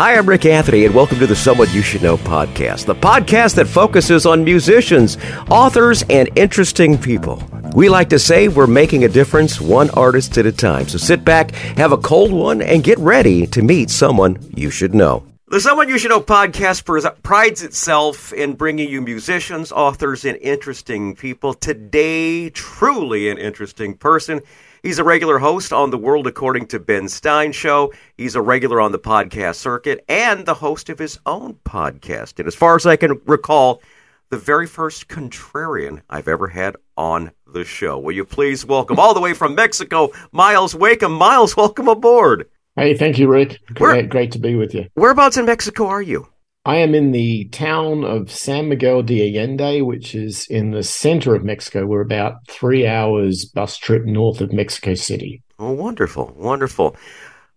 Hi, I'm Rik Anthony, and welcome to the Someone You Should Know podcast, the podcast that focuses on musicians, authors, and interesting people. We like to say we're making a difference one artist at a time. So sit back, have a cold one, and get ready to meet someone you should know. The Someone You Should Know podcast prides itself in bringing you musicians, authors, and interesting people. Today, truly an interesting person. He's a regular host on the World According to Ben Stein show. He's a regular on the podcast circuit and the host of his own podcast. And as far as I can recall, the very first contrarian I've ever had on the show. Will you please welcome all the way from Mexico, Myles Wakeham. Myles, welcome aboard. Hey, thank you, Rik. Great, great to be with you. Whereabouts in Mexico are you? I am in the town of San Miguel de Allende, which is in the center of Mexico. We're about three hours bus trip north of Mexico City. Oh, wonderful, wonderful.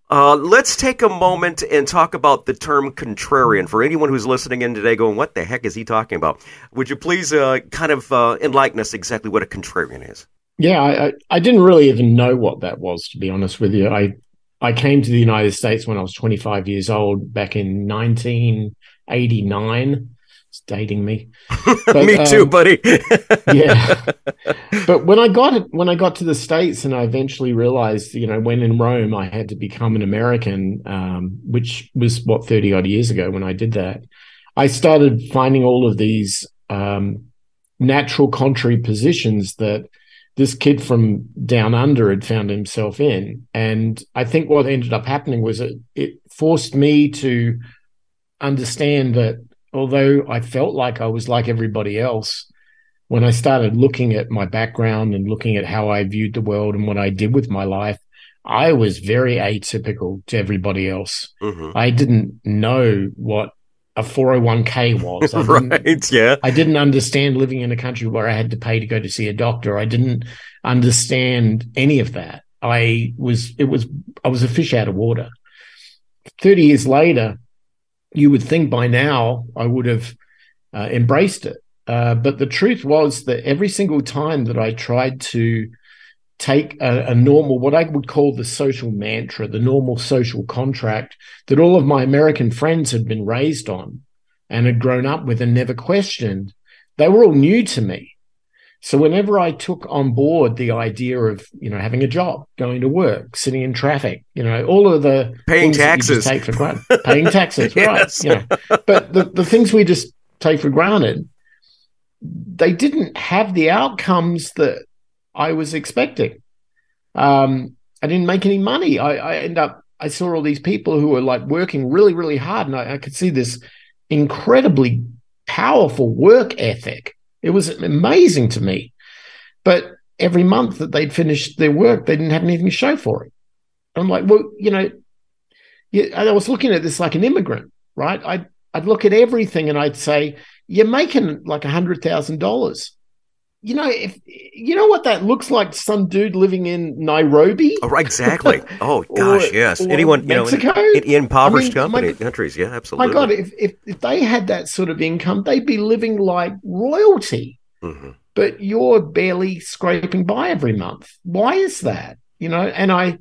Uh, let's take a moment and talk about the term contrarian. For anyone who's listening in today going, what the heck is he talking about? Would you please uh, kind of uh, enlighten us exactly what a contrarian is? Yeah, I, I didn't really even know what that was, to be honest with you. I, I came to the United States when I was 25 years old back in 19- 89. It's dating me. But, me too, um, buddy. yeah. But when I got it, when I got to the States and I eventually realized, you know, when in Rome I had to become an American, um, which was what 30 odd years ago when I did that, I started finding all of these um, natural contrary positions that this kid from down under had found himself in. And I think what ended up happening was it, it forced me to understand that although I felt like I was like everybody else, when I started looking at my background and looking at how I viewed the world and what I did with my life, I was very atypical to everybody else. Mm-hmm. I didn't know what a 401k was. right. Yeah. I didn't understand living in a country where I had to pay to go to see a doctor. I didn't understand any of that. I was, it was, I was a fish out of water. 30 years later, you would think by now I would have uh, embraced it. Uh, but the truth was that every single time that I tried to take a, a, normal, what I would call the social mantra, the normal social contract that all of my American friends had been raised on and had grown up with and never questioned, they were all new to me. So whenever I took on board the idea of, you know, having a job, going to work, sitting in traffic, you know, all of the paying taxes, take for granted, paying taxes, yes. right? You know, but the, the things we just take for granted, they didn't have the outcomes that I was expecting. Um, I didn't make any money. I, I end up, I saw all these people who were like working really, really hard, and I, I could see this incredibly powerful work ethic it was amazing to me. But every month that they'd finished their work, they didn't have anything to show for it. I'm like, well, you know, I was looking at this like an immigrant, right? I'd, I'd look at everything and I'd say, you're making like a hundred thousand dollars you know, if you know what that looks like, some dude living in Nairobi. Oh, exactly. Oh gosh, or, yes. Or Anyone, Mexico? you know, in, in impoverished I mean, company, my, countries, yeah, absolutely. My God, if, if, if they had that sort of income, they'd be living like royalty. Mm-hmm. But you're barely scraping by every month. Why is that? You know, and I,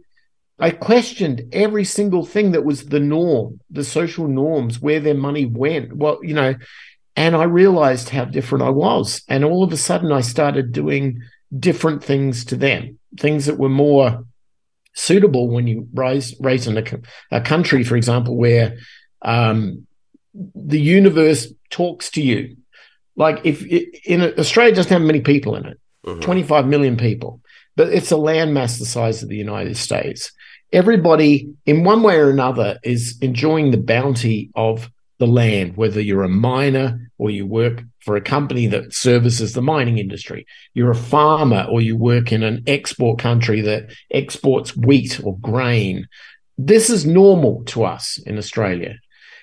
I questioned every single thing that was the norm, the social norms, where their money went. Well, you know, and I realized how different I was. And all of a sudden, I started doing different things to them, things that were more suitable when you raise, raise in a, a country, for example, where um, the universe talks to you. Like if in Australia doesn't have many people in it, mm-hmm. 25 million people, but it's a landmass the size of the United States. Everybody, in one way or another, is enjoying the bounty of the land, whether you're a miner or you work for a company that services the mining industry. You're a farmer or you work in an export country that exports wheat or grain. This is normal to us in Australia.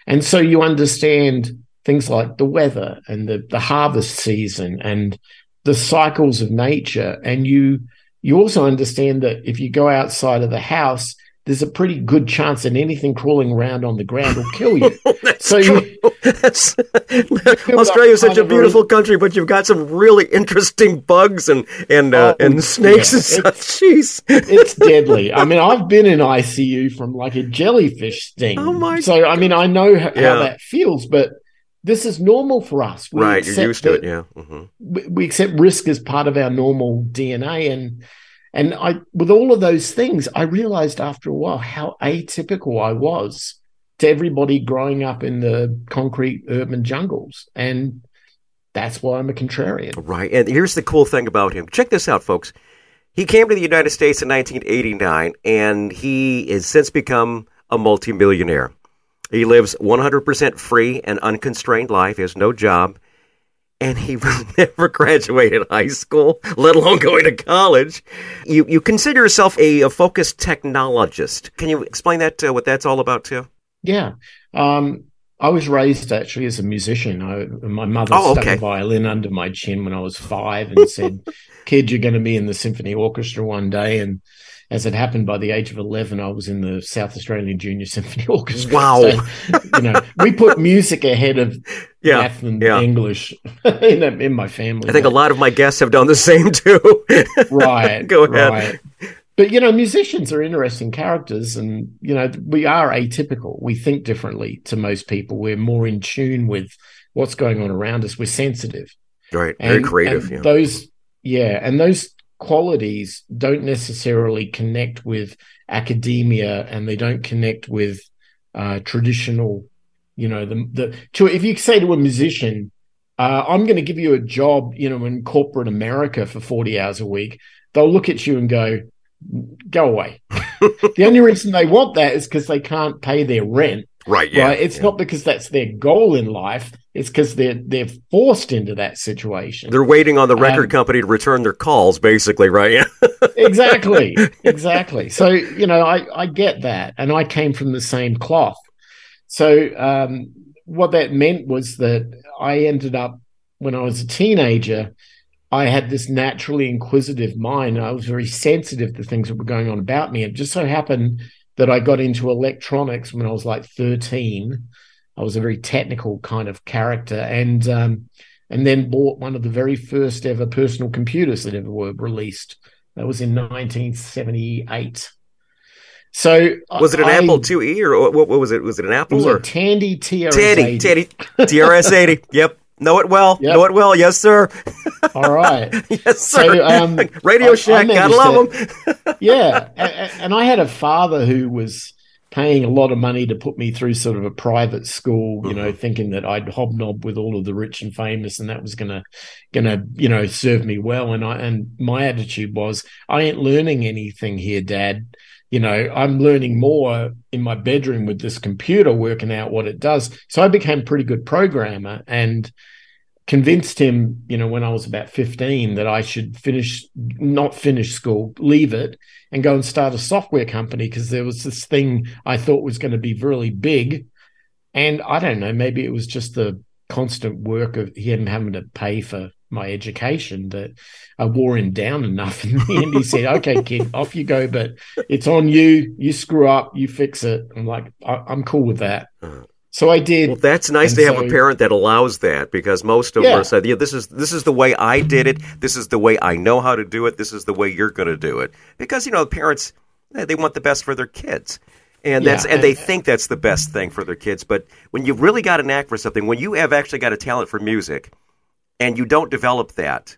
And so you understand things like the weather and the, the harvest season and the cycles of nature. And you you also understand that if you go outside of the house, there's a pretty good chance that anything crawling around on the ground will kill you. so you, Australia is such a beautiful country, but you've got some really interesting bugs and and uh, oh, and snakes yeah, and such. Jeez, it's deadly. I mean, I've been in ICU from like a jellyfish sting. Oh my! So I mean, I know how, yeah. how that feels, but this is normal for us. We right, you're used to it. Yeah, mm-hmm. we, we accept risk as part of our normal DNA, and and I, with all of those things, I realized after a while how atypical I was to everybody growing up in the concrete urban jungles. And that's why I'm a contrarian. Right. And here's the cool thing about him. Check this out, folks. He came to the United States in 1989, and he has since become a multimillionaire. He lives 100% free and unconstrained life. He has no job and he never graduated high school, let alone going to college. You you consider yourself a, a focused technologist. Can you explain that uh, what that's all about too? Yeah. Um, I was raised actually as a musician. I, my mother oh, stuck okay. a violin under my chin when I was five and said, "Kid, you're going to be in the symphony orchestra one day." And as it happened, by the age of 11, I was in the South Australian Junior Symphony Orchestra. Wow. So, you know, we put music ahead of yeah, math and yeah. English in, in my family. I think but, a lot of my guests have done the same too. right. Go ahead. Right. But, you know, musicians are interesting characters and, you know, we are atypical. We think differently to most people. We're more in tune with what's going on around us. We're sensitive. Right. Very and, creative. And yeah. Those, yeah. And those qualities don't necessarily connect with academia and they don't connect with uh, traditional, you know, the, the to, if you say to a musician, uh, I'm going to give you a job, you know, in corporate America for 40 hours a week, they'll look at you and go, go away. the only reason they want that is because they can't pay their rent. Right. Yeah. Right? It's yeah. not because that's their goal in life. It's because they're they're forced into that situation. They're waiting on the record um, company to return their calls, basically, right? Yeah, exactly, exactly. So you know, I I get that, and I came from the same cloth. So um, what that meant was that I ended up when I was a teenager. I had this naturally inquisitive mind. I was very sensitive to things that were going on about me. It just so happened that I got into electronics when I was like 13 I was a very technical kind of character, and um, and then bought one of the very first ever personal computers that ever were released. That was in 1978. So was it an I, Apple IIe or what, what, was it? Was it an Apple it or a Tandy TRS? Tandy, Tandy TRS 80. Yep. Know it well. Yep. Know it well. Yes, sir. All right. yes, sir. So, um, Radio Shack. Gotta love them. yeah. And, and, I had a father who was paying a lot of money to put me through sort of a private school, you know, mm-hmm. thinking that I'd hobnob with all of the rich and famous and that was gonna gonna, you know, serve me well. And I and my attitude was, I ain't learning anything here, Dad. You know, I'm learning more in my bedroom with this computer working out what it does. So I became a pretty good programmer and convinced him, you know, when I was about 15 that I should finish, not finish school, leave it and go and start a software company because there was this thing I thought was going to be really big. And I don't know, maybe it was just the constant work of him having to pay for my education that I wore him down enough. And he said, okay, kid, off you go, but it's on you. You screw up, you fix it. I'm like, I- am cool with that. Uh-huh. So I did. Well, that's nice to have so, a parent that allows that because most of yeah. us said, "Yeah, this is this is the way I did it. This is the way I know how to do it. This is the way you're going to do it." Because you know, parents they want the best for their kids, and that's yeah, and, and they think that's the best thing for their kids. But when you've really got a knack for something, when you have actually got a talent for music, and you don't develop that,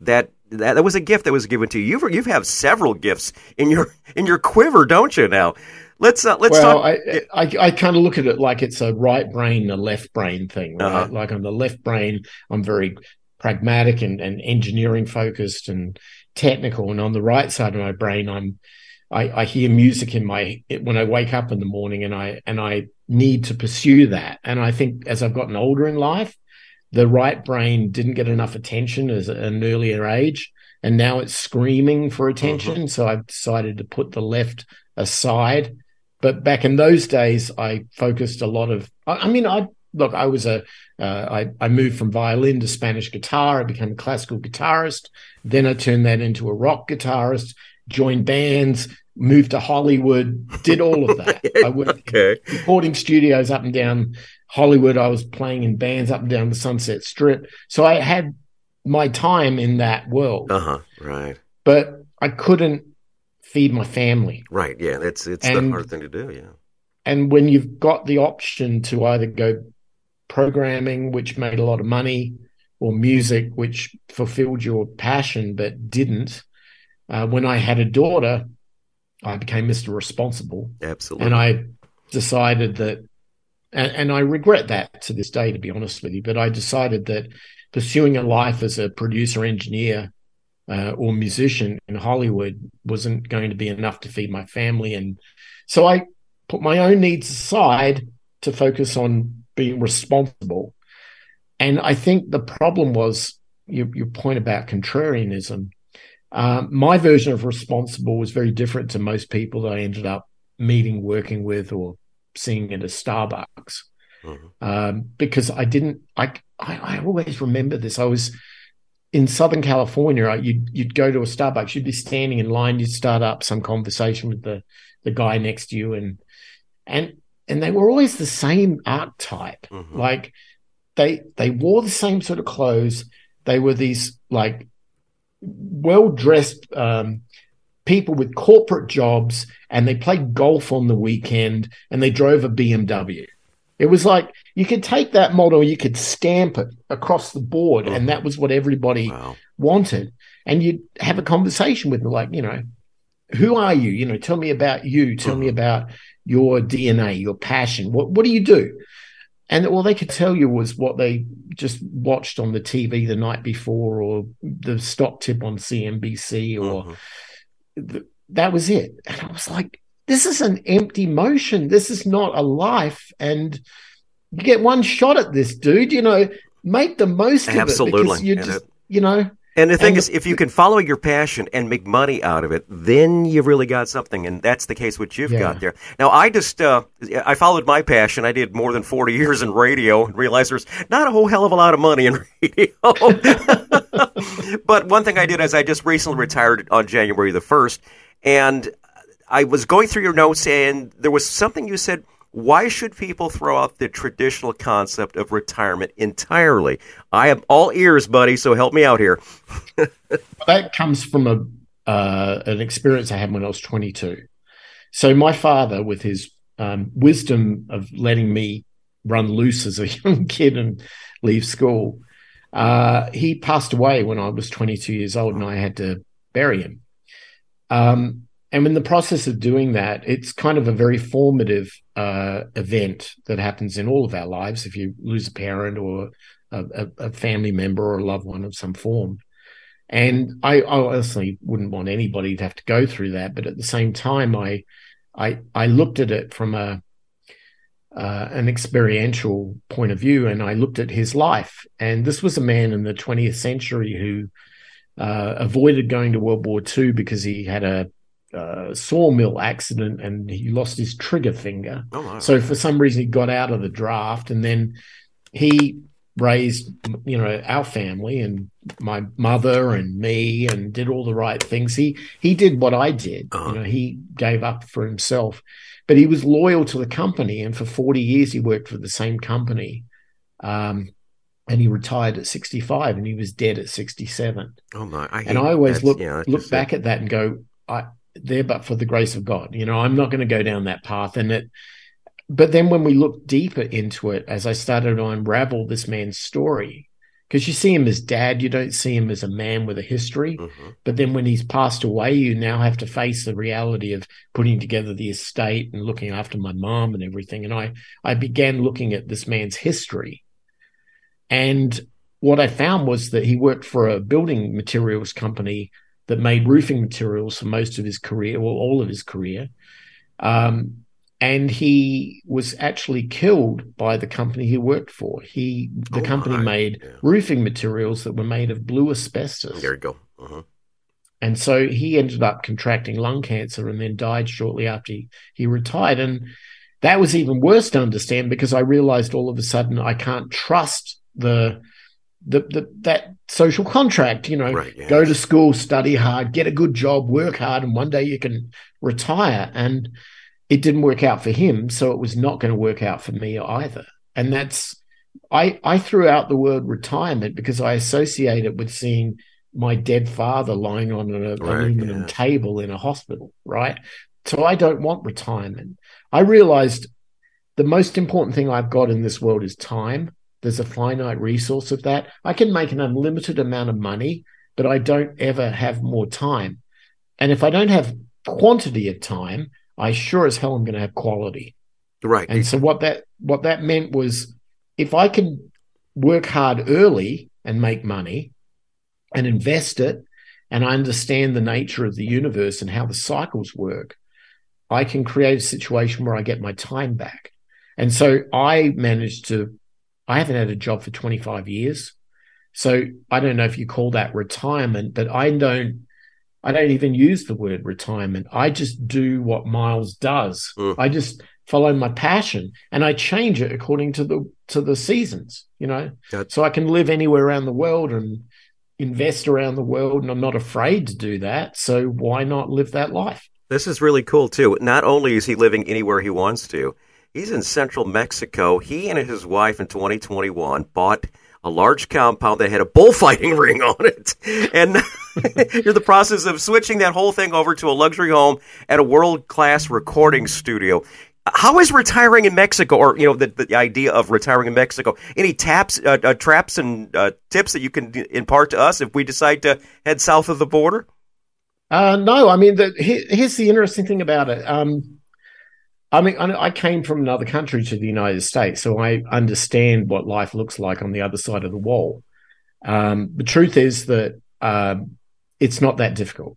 that that, that was a gift that was given to you. You've you've have several gifts in your in your quiver, don't you? Now let's uh, let's well, talk. I I, I kind of look at it like it's a right brain, a left brain thing, right? Uh-huh. Like on the left brain, I'm very pragmatic and, and engineering focused and technical, and on the right side of my brain, I'm I, I hear music in my when I wake up in the morning, and I and I need to pursue that. And I think as I've gotten older in life, the right brain didn't get enough attention as an earlier age and now it's screaming for attention mm-hmm. so i've decided to put the left aside but back in those days, I focused a lot of. I, mean, I look. I was a. Uh, I, I moved from violin to Spanish guitar. I became a classical guitarist. Then I turned that into a rock guitarist. joined bands, moved to Hollywood, did all of that. I worked okay. recording studios up and down Hollywood. I was playing in bands up and down the Sunset Strip. So I had my time in that world. Uh huh. Right. But I couldn't feed my family. Right. Yeah. It's it's and, the hard thing to do. Yeah. And when you've got the option to either go programming, which made a lot of money, or music, which fulfilled your passion but didn't. Uh, when I had a daughter, I became Mr. Responsible. Absolutely. And I decided that, and, and I regret that to this day, to be honest with you, but I decided that pursuing a life as a producer engineer uh, or musician in Hollywood wasn't going to be enough to feed my family. And so I put my own needs aside to focus on being responsible. And I think the problem was your, your point about contrarianism. Um, my version of responsible was very different to most people that I ended up meeting, working with, or seeing at a Starbucks. Mm-hmm. Um, because I didn't, I, I, I, always remember this. I was in Southern California. You'd, you'd go to a Starbucks, you'd be standing in line, you'd start up some conversation with the, the guy next to you, and, and, and they were always the same archetype. Mm-hmm. Like they, they wore the same sort of clothes. They were these like well dressed um, people with corporate jobs and they played golf on the weekend and they drove a BMW. It was like you could take that model, you could stamp it across the board, and mm-hmm. that was what everybody wow. wanted. And you'd have a conversation with them, like, you know, who are you? You know, tell me about you. Tell me mm-hmm. about your DNA, your passion. What what do you do? And all they could tell you was what they just watched on the TV the night before, or the stock tip on CNBC, or mm-hmm. That was it. And I was like, this is an empty motion. This is not a life. And you get one shot at this, dude. You know, make the most Absolutely. of it because you just, you know, and the thing and is, the, if you can follow your passion and make money out of it, then you've really got something, and that's the case what you've yeah. got there. Now, I just uh, I followed my passion. I did more than forty years in radio, and realized there's not a whole hell of a lot of money in radio. But one thing I did is I just recently retired on January the first, and I was going through your notes, and there was something you said why should people throw out the traditional concept of retirement entirely? I am all ears, buddy, so help me out here. that comes from a uh, an experience I had when I was 22. So my father, with his um, wisdom of letting me run loose as a young kid and leave school, uh, he passed away when I was 22 years old, and I had to bury him. Um, and in the process of doing that, it's kind of a very formative uh, event that happens in all of our lives. If you lose a parent or a, a, family member or a loved one of some form, and I, I honestly wouldn't want anybody to have to go through that. But at the same time, I I I looked at it from a uh, an experiential point of view, and I looked at his life. And this was a man in the 20th century who uh, avoided going to World War II because he had a uh, sawmill accident and he lost his trigger finger. Oh, wow. So for some reason he got out of the draft and then he raised you know our family and my mother and me and did all the right things. He he did what i did. Uh-huh. you know he gave up for himself but he was loyal to the company. And for 40 years he worked for the same company. Um, and he retired at 65 and he was dead at 67 oh my. I and i always look yeah, look back at that and go i there but for the grace of God. You know, I'm not going to go down that path. And it, but then when we look deeper into it, as I started to unravel this man's story, because you see him as dad, you don't see him as a man with a history. Mm-hmm. But then when he's passed away, you now have to face the reality of putting together the estate and looking after my mom and everything. And I, I began looking at this man's history. And what I found was that he worked for a building materials company that made roofing materials for most of his career, well, all of his career. Um, and he was actually killed by the company he worked for. He, the oh company my. made yeah. roofing materials that were made of blue asbestos. There you go. Uh-huh. And so he ended up contracting lung cancer and then died shortly after he, he retired. And that was even worse to understand because I realized all of a sudden I can't trust the the, the that social contract, you know, right, yes. go to school, study hard, get a good job, work hard, and one day you can retire. And it didn't work out for him, so it was not going to work out for me either. And that's I I threw out the word retirement because I associate it with seeing my dead father lying on an right, aluminum yeah. table in a hospital, right? So I don't want retirement. I realized the most important thing I've got in this world is time. There's a finite resource of that. I can make an unlimited amount of money, but I don't ever have more time. And if I don't have quantity of time, I sure as hell am going to have quality. Right. And so what that what that meant was if I can work hard early and make money and invest it and I understand the nature of the universe and how the cycles work, I can create a situation where I get my time back. And so I managed to, I haven't had a job for 25 years. So I don't know if you call that retirement, but I don't, I don't even use the word retirement. I just do what Myles does. Mm. I just follow my passion and I change it according to the, to the seasons, you know, so I can live anywhere around the world and invest around the world. And I'm not afraid to do that. So why not live that life? This is really cool too. Not only is he living anywhere he wants to, he's in central Mexico. He and his wife in 2021 bought a large compound that had a bullfighting ring on it. And you're the process of switching that whole thing over to a luxury home at a world class recording studio. How is retiring in Mexico, or you know, the, the idea of retiring in Mexico? Any taps, uh, uh, traps, and uh, tips that you can impart to us if we decide to head south of the border? Uh, no, I mean, the, here's the interesting thing about it. Um, I mean, I came from another country to the United States, so I understand what life looks like on the other side of the wall. Um, the truth is that uh, it's not that difficult.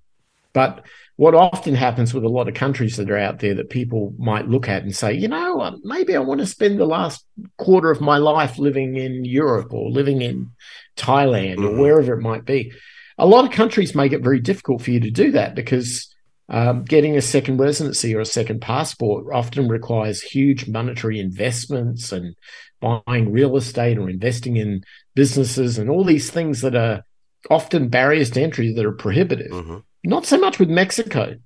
But what often happens with a lot of countries that are out there that people might look at and say, you know, maybe I want to spend the last quarter of my life living in Europe or living in Thailand mm-hmm. or wherever it might be a lot of countries make it very difficult for you to do that because um, getting a second residency or a second passport often requires huge monetary investments and buying real estate or investing in businesses and all these things that are often barriers to entry that are prohibitive. Mm-hmm. Not so much with Mexico.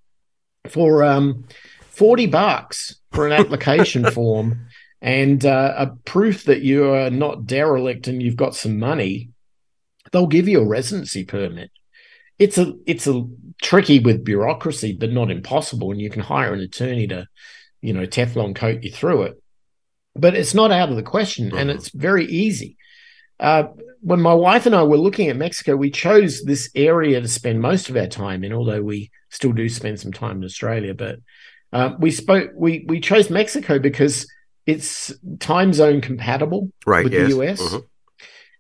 For um, 40 bucks for an application form and uh, a proof that you are not derelict and you've got some money, they'll give you a residency permit. It's a it's a tricky with bureaucracy, but not impossible. And you can hire an attorney to, you know, Teflon coat you through it. But it's not out of the question, mm-hmm. and it's very easy. Uh, when my wife and I were looking at Mexico, we chose this area to spend most of our time in, although we still do spend some time in Australia. But uh, we spoke we we chose Mexico because it's time zone compatible right, with yes. the US. Mm-hmm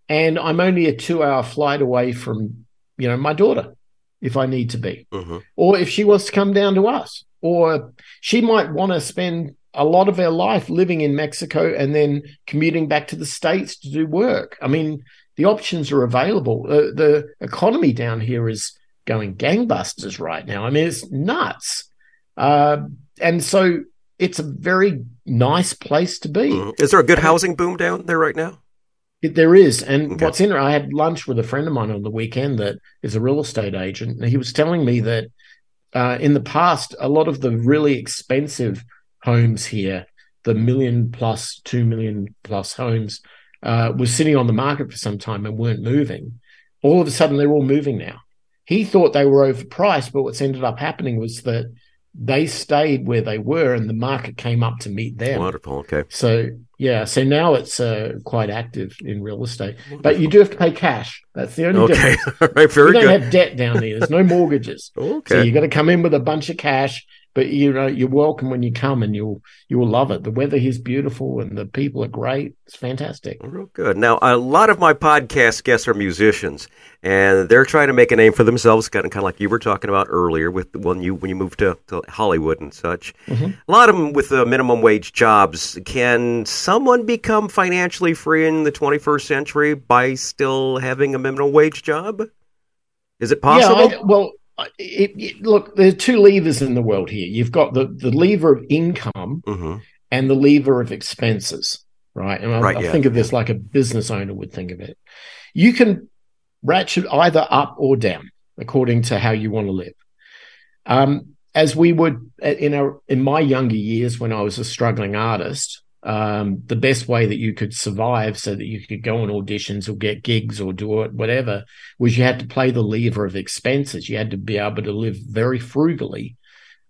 and I'm only a two hour flight away from, you know, my daughter if I need to be, mm-hmm. or if she wants to come down to us, or she might want to spend a lot of her life living in Mexico and then commuting back to the States to do work. I mean, the options are available. Uh, the economy down here is going gangbusters right now. I mean, it's nuts. Uh, and so it's a very nice place to be. Mm-hmm. Is there a good housing boom down there right now? There is, and okay. what's in? I had lunch with a friend of mine on the weekend that is a real estate agent, and he was telling me that uh, in the past, a lot of the really expensive homes here, the million plus, two million plus homes, uh, was sitting on the market for some time and weren't moving. All of a sudden, they're all moving now. He thought they were overpriced, but what's ended up happening was that they stayed where they were and the market came up to meet them. Wonderful. Okay. So yeah, so now it's uh, quite active in real estate, Wonderful. but you do have to pay cash. That's the only okay. difference. All right, very you don't good. have debt down here. There's no mortgages. okay. So you got to come in with a bunch of cash but you know you're welcome when you come and you'll you'll love it. The weather here's beautiful and the people are great. It's fantastic. Real good. Now a lot of my podcast guests are musicians and they're trying to make a name for themselves kind of, kind of like you were talking about earlier with when you when you moved to, to hollywood and such. Mm-hmm. a lot of them with the minimum wage jobs. Can someone become financially free in the 21st century by still having a minimum wage job? Is it possible yeah, I, well it, it, look, there are two levers in the world here. You've got the, the lever of income mm-hmm. and the lever of expenses. right? And I, Right, I yeah. think of this like a business owner would think of it. You can ratchet either up or down according to how you want to live. Um, as we would uh, in our in my younger years when I was a struggling artist, um, the best way that you could survive so that you could go on auditions or get gigs or do it whatever was you had to play the lever of expenses. You had to be able to live very frugally,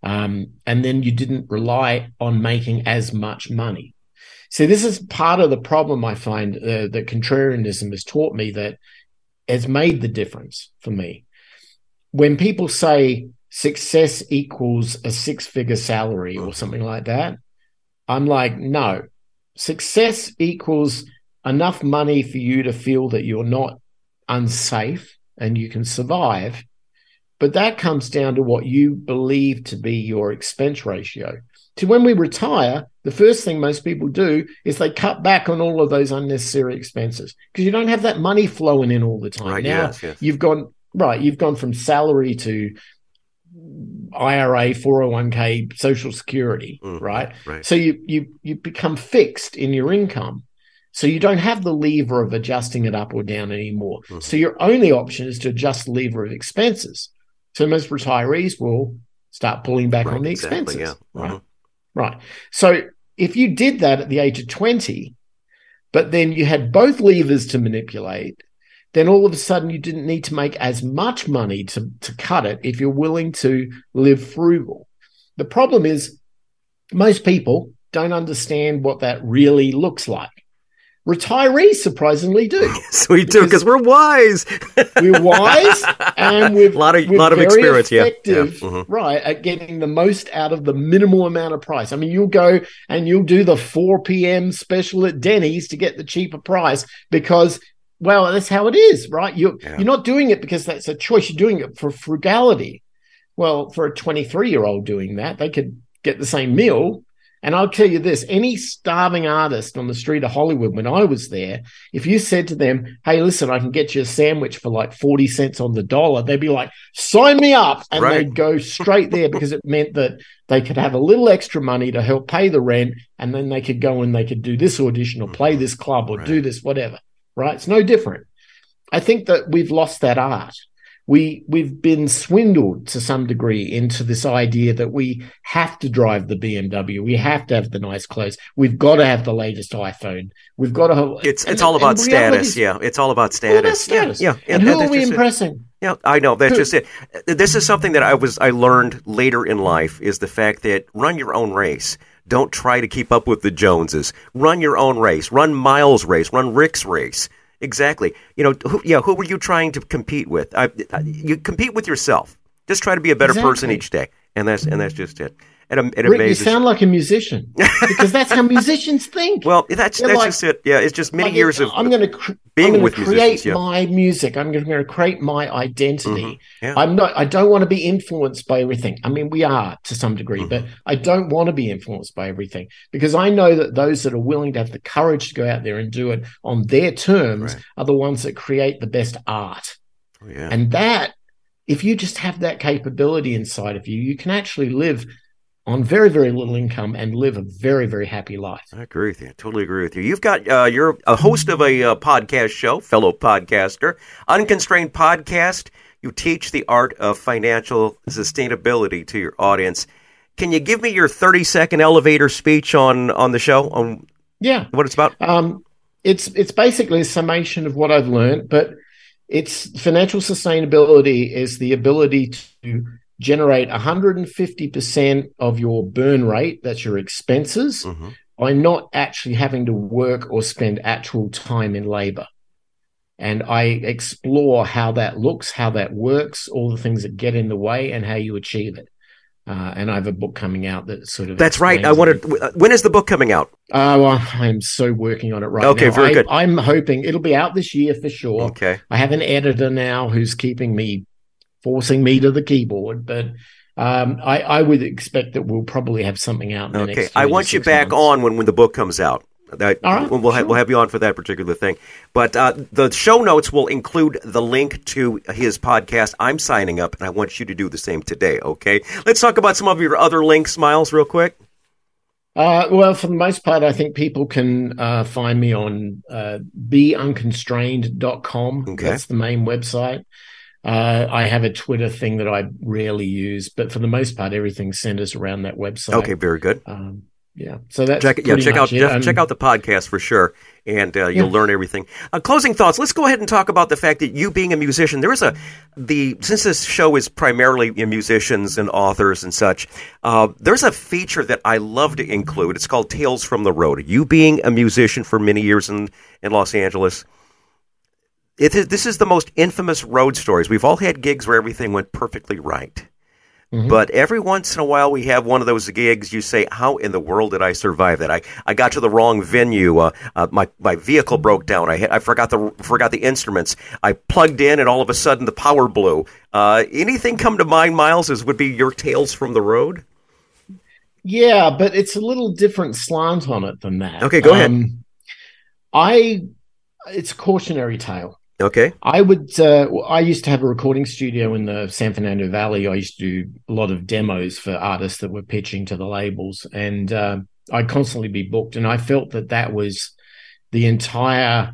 um, and then you didn't rely on making as much money. So this is part of the problem I find uh, that contrarianism has taught me that has made the difference for me. When people say success equals a six figure salary or something like that, I'm like, no, success equals enough money for you to feel that you're not unsafe and you can survive. But that comes down to what you believe to be your expense ratio. To when we retire, the first thing most people do is they cut back on all of those unnecessary expenses because you don't have that money flowing in all the time. Right, now yes, yes. you've gone right, you've gone from salary to IRA, 401k, social security, Mhm, right? right. So you you you become fixed in your income. So you don't have the lever of adjusting it up or down anymore. Mhm. So your only option is to adjust the lever of expenses. So most retirees will start pulling back Right, on the exactly, expenses. yeah. Right. Mhm. Right. So if you did that at the age of 20, but then you had both levers to manipulate, then all of a sudden you didn't need to make as much money to, to cut it if you're willing to live frugal. The problem is most people don't understand what that really looks like. Retirees surprisingly do. So we do because we're wise. We're wise and we're a lot of lot of very experience. Yeah, yeah. Mhm. right, at getting the most out of the minimal amount of price. I mean, you'll go and you'll do the 4 p.m. special at Denny's to get the cheaper price because, well, that's how it is, right? You're Yeah. you're not doing it because that's a choice. You're doing it for frugality. Well, for a 23 year old doing that, they could get the same meal. And I'll tell you this any starving artist on the street of Hollywood, when I was there, if you said to them, Hey, listen, I can get you a sandwich for like 40 cents on the dollar, they'd be like, Sign me up. And Right. they'd go straight there because it meant that they could have a little extra money to help pay the rent. And then they could go and they could do this audition or play mm-hmm. this club or Right. do this, whatever. Right. It's no different. I think that we've lost that art. We we've been swindled to some degree into this idea that we have to drive the BMW, we have to have the nice clothes, we've got to have the latest iPhone, we've got to. Have, It's and- it's all about status. is Yeah, it's all about status. status. Yeah, yeah. and who that's are we just it. impressing? Yeah, I know. That's Who- just it. This is something that I was I learned later in life is the fact that run your own race. Don't try to keep up with the Joneses. Run your own race. Run Myles' race. Run Rik's race. Exactly. You know, who, yeah. Who were you trying to compete with? I, I, you compete with yourself. Just try to be a better person each day, and that's and that's just it. It, it Rik, you sound like a musician because that's how musicians think. well, that's You're that's like- just it. Yeah, it's just many Like, years of I'm going to cr- being with create yeah. my music. I'm going to create my identity. Mhm, yeah. I'm not. I don't want to be influenced by everything. I mean, we are to some degree, Mm-hmm. but I don't want to be influenced by everything because I know that those that are willing to have the courage to go out there and do it on their terms Right. are the ones that create the best art. Oh, yeah. And that, if you just have that capability inside of you, you can actually live on very, very little income and live a very, very happy life. I agree with you. I totally agree with you. You've got uh, you're a host of a uh, podcast show, fellow podcaster, Unconstrained Podcast. You teach the art of financial sustainability to your audience. Can you give me your 30 second elevator speech on on the show on Yeah. what it's about? Um, it's it's basically a summation of what I've learned, but it's financial sustainability is the ability to generate 150% of your burn rate, that's your expenses, Mhm. by not actually having to work or spend actual time in labor. And I explore how that looks, how that works, all the things that get in the way, and how you achieve it. Uh, and I have a book coming out that sort of That's right. I wanted. When is the book coming out? Oh, well, I'm so working on it right Okay, now. very I, good. I'm hoping it'll be out this year for sure. Okay. I have an editor now who's keeping me, forcing me to the keyboard, but um, I, I would expect that we'll probably have something out in the Okay. I want you back months. on when, when the book comes out. That, All right, we'll, we'll, have, we'll have you on for that particular thing. But uh, the show notes will include the link to his podcast. I'm signing up, and I want you to do the same today, okay? Let's talk about some of your other links, Myles, real quick. Uh, well, for the most part, I think people can uh, find me on uh, beunconstrained.com. Okay. That's the main website. Uh, I have a Twitter thing that I rarely use, but for the most part, everything centers around that website. Okay, very good. Um, yeah. So that's check, yeah, check out Jeff, check out the podcast for sure, and uh, you'll yeah. learn everything. Uh, closing thoughts. Let's go ahead and talk about the fact that you being a musician, there is a the since this show is primarily musicians and authors and such. Uh, there's a feature that I love to include. It's called Tales from the Road. You being a musician for many years in in Los Angeles. It is, this is the most infamous road stories. We've all had gigs where everything went perfectly right. Mm-hmm. But every once in a while, we have one of those gigs. You say, "How in the world did I survive that? I, I got to the wrong venue. Uh, uh, my my vehicle broke down. I I forgot the forgot the instruments. I plugged in, and all of a sudden, the power blew." Uh, anything come to mind, Myles? As would be your tales from the road. Yeah, but it's a little different slant on it than that. Okay, go um, ahead. I it's a cautionary tale. Okay. I would. Uh, I used to have a recording studio in the San Fernando Valley. I used to do a lot of demos for artists that were pitching to the labels, and uh, I'd constantly be booked. And I felt that that was the entire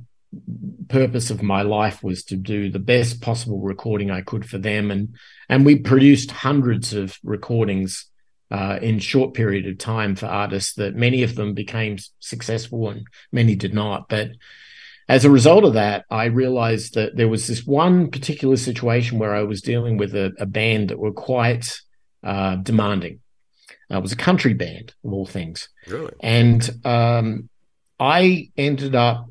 purpose of my life was to do the best possible recording I could for them. And and we produced hundreds of recordings uh, in short period of time for artists that many of them became successful and many did not. But as a result of that, I realized that there was this one particular situation where I was dealing with a, a band that were quite uh, demanding. Uh, it was a country band, of all things. Really? And um, I ended up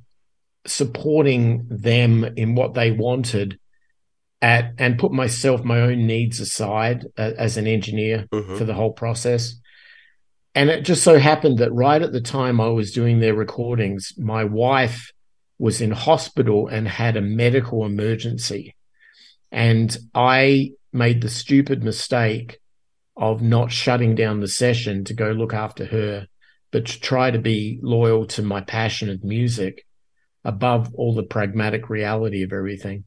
supporting them in what they wanted at and put myself my own needs aside uh, as an engineer mm-hmm. for the whole process and it just so happened that right at the time I was doing their recordings my wife was in hospital and had a medical emergency. And I made the stupid mistake of not shutting down the session to go look after her, but to try to be loyal to my passion of music above all the pragmatic reality of everything.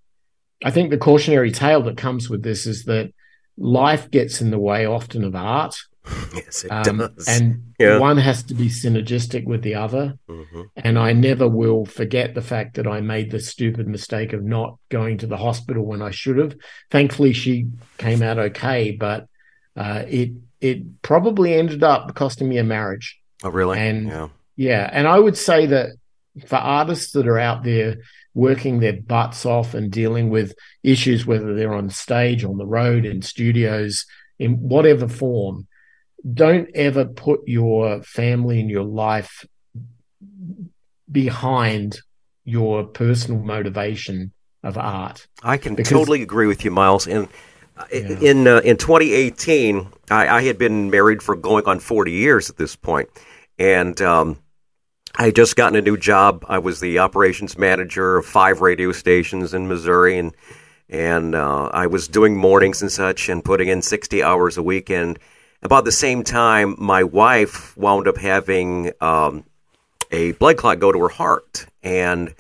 I think the cautionary tale that comes with this is that life gets in the way often of art Yes, it um, does. And yeah. one has to be synergistic with the other. Mm-hmm. And I never will forget the fact that I made the stupid mistake of not going to the hospital when I should have. Thankfully, she came out okay, but uh, it it probably ended up costing me a marriage. Oh, really? And yeah. yeah, and I would say that for artists that are out there working their butts off and dealing with issues, whether they're on stage, on the road, in studios, in whatever form, don't ever put your family and your life behind your personal motivation of art. I can because, totally agree with you, Myles. And yeah. in uh, in 2018, I, I, had been married for going on 40 years at this point, and um, I had just gotten a new job. I was the operations manager of five radio stations in Missouri, and and uh, I was doing mornings and such, and putting in 60 hours a weekend about the same time, my wife wound up having um, a blood clot go to her heart, and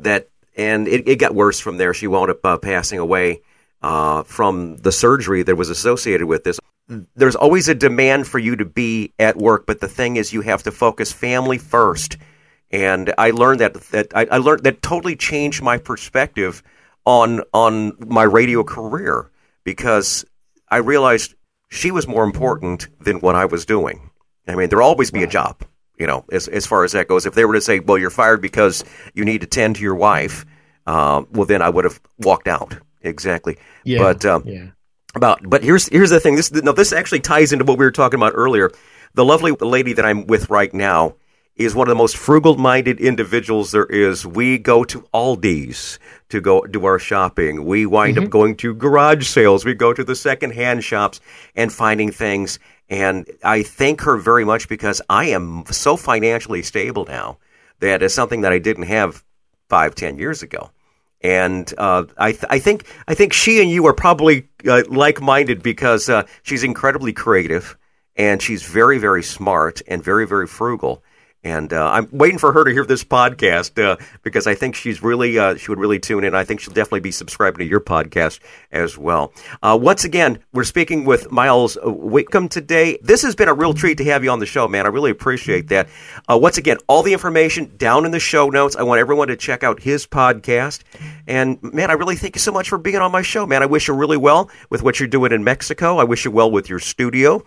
that and it, it, got worse from there. She wound up uh, passing away uh, from the surgery that was associated with this. There's always a demand for you to be at work, but the thing is, you have to focus family first. And I learned that that I, I learned that totally changed my perspective on on my radio career because I realized she was more important than what I was doing. I mean, there'll always be a job, you know, as, as far as that goes. If they were to say, well, you're fired because you need to tend to your wife, uh, well, then I would have walked out. Exactly. Yeah. But, um, yeah. About, but here's here's the thing. This no, this actually ties into what we were talking about earlier. The lovely lady that I'm with right now is one of the most frugal minded individuals there is. We go to Aldi's to go do our shopping. We wind mm-hmm. up going to garage sales. We go to the secondhand shops and finding things. And I thank her very much because I am so financially stable now that is something that I didn't have five, ten years ago. And uh, I, th- I think I think she and you are probably uh, like minded because uh, she's incredibly creative and she's very very smart and very very frugal And uh, I'm waiting for her to hear this podcast uh, because I think she's really uh, she would really tune in. I think she'll definitely be subscribing to your podcast as well. Uh, once again, we're speaking with Myles Whitcomb today. This has been a real treat to have you on the show, man. I really appreciate that. Uh, once again, all the information down in the show notes. I want everyone to check out his podcast. And man, I really thank you so much for being on my show, man. I wish you really well with what you're doing in Mexico. I wish you well with your studio,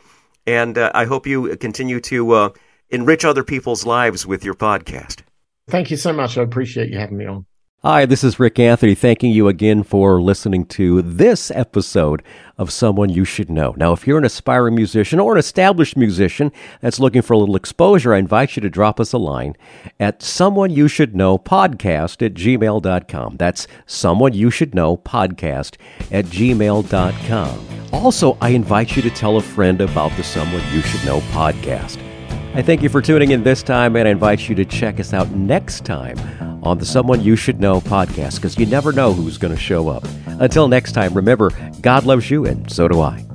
and uh, I hope you continue to enrich other people's lives with your podcast. Thank you so much. I appreciate you having me on. Hi, this is Rik Anthony, thanking you again for listening to this episode of Someone You Should Know. Now, if you're an aspiring musician or an established musician that's looking for a little exposure, I invite you to drop us a line at someone you should know podcast at gmail.com. That's someone you should know podcast at gmail.com. Also, I invite you to tell a friend about the Someone You Should Know podcast. I thank you for tuning in this time, and I invite you to check us out next time on the Someone You Should Know podcast because you never know who's going to show up. Until next time, remember, God loves you, and so do I.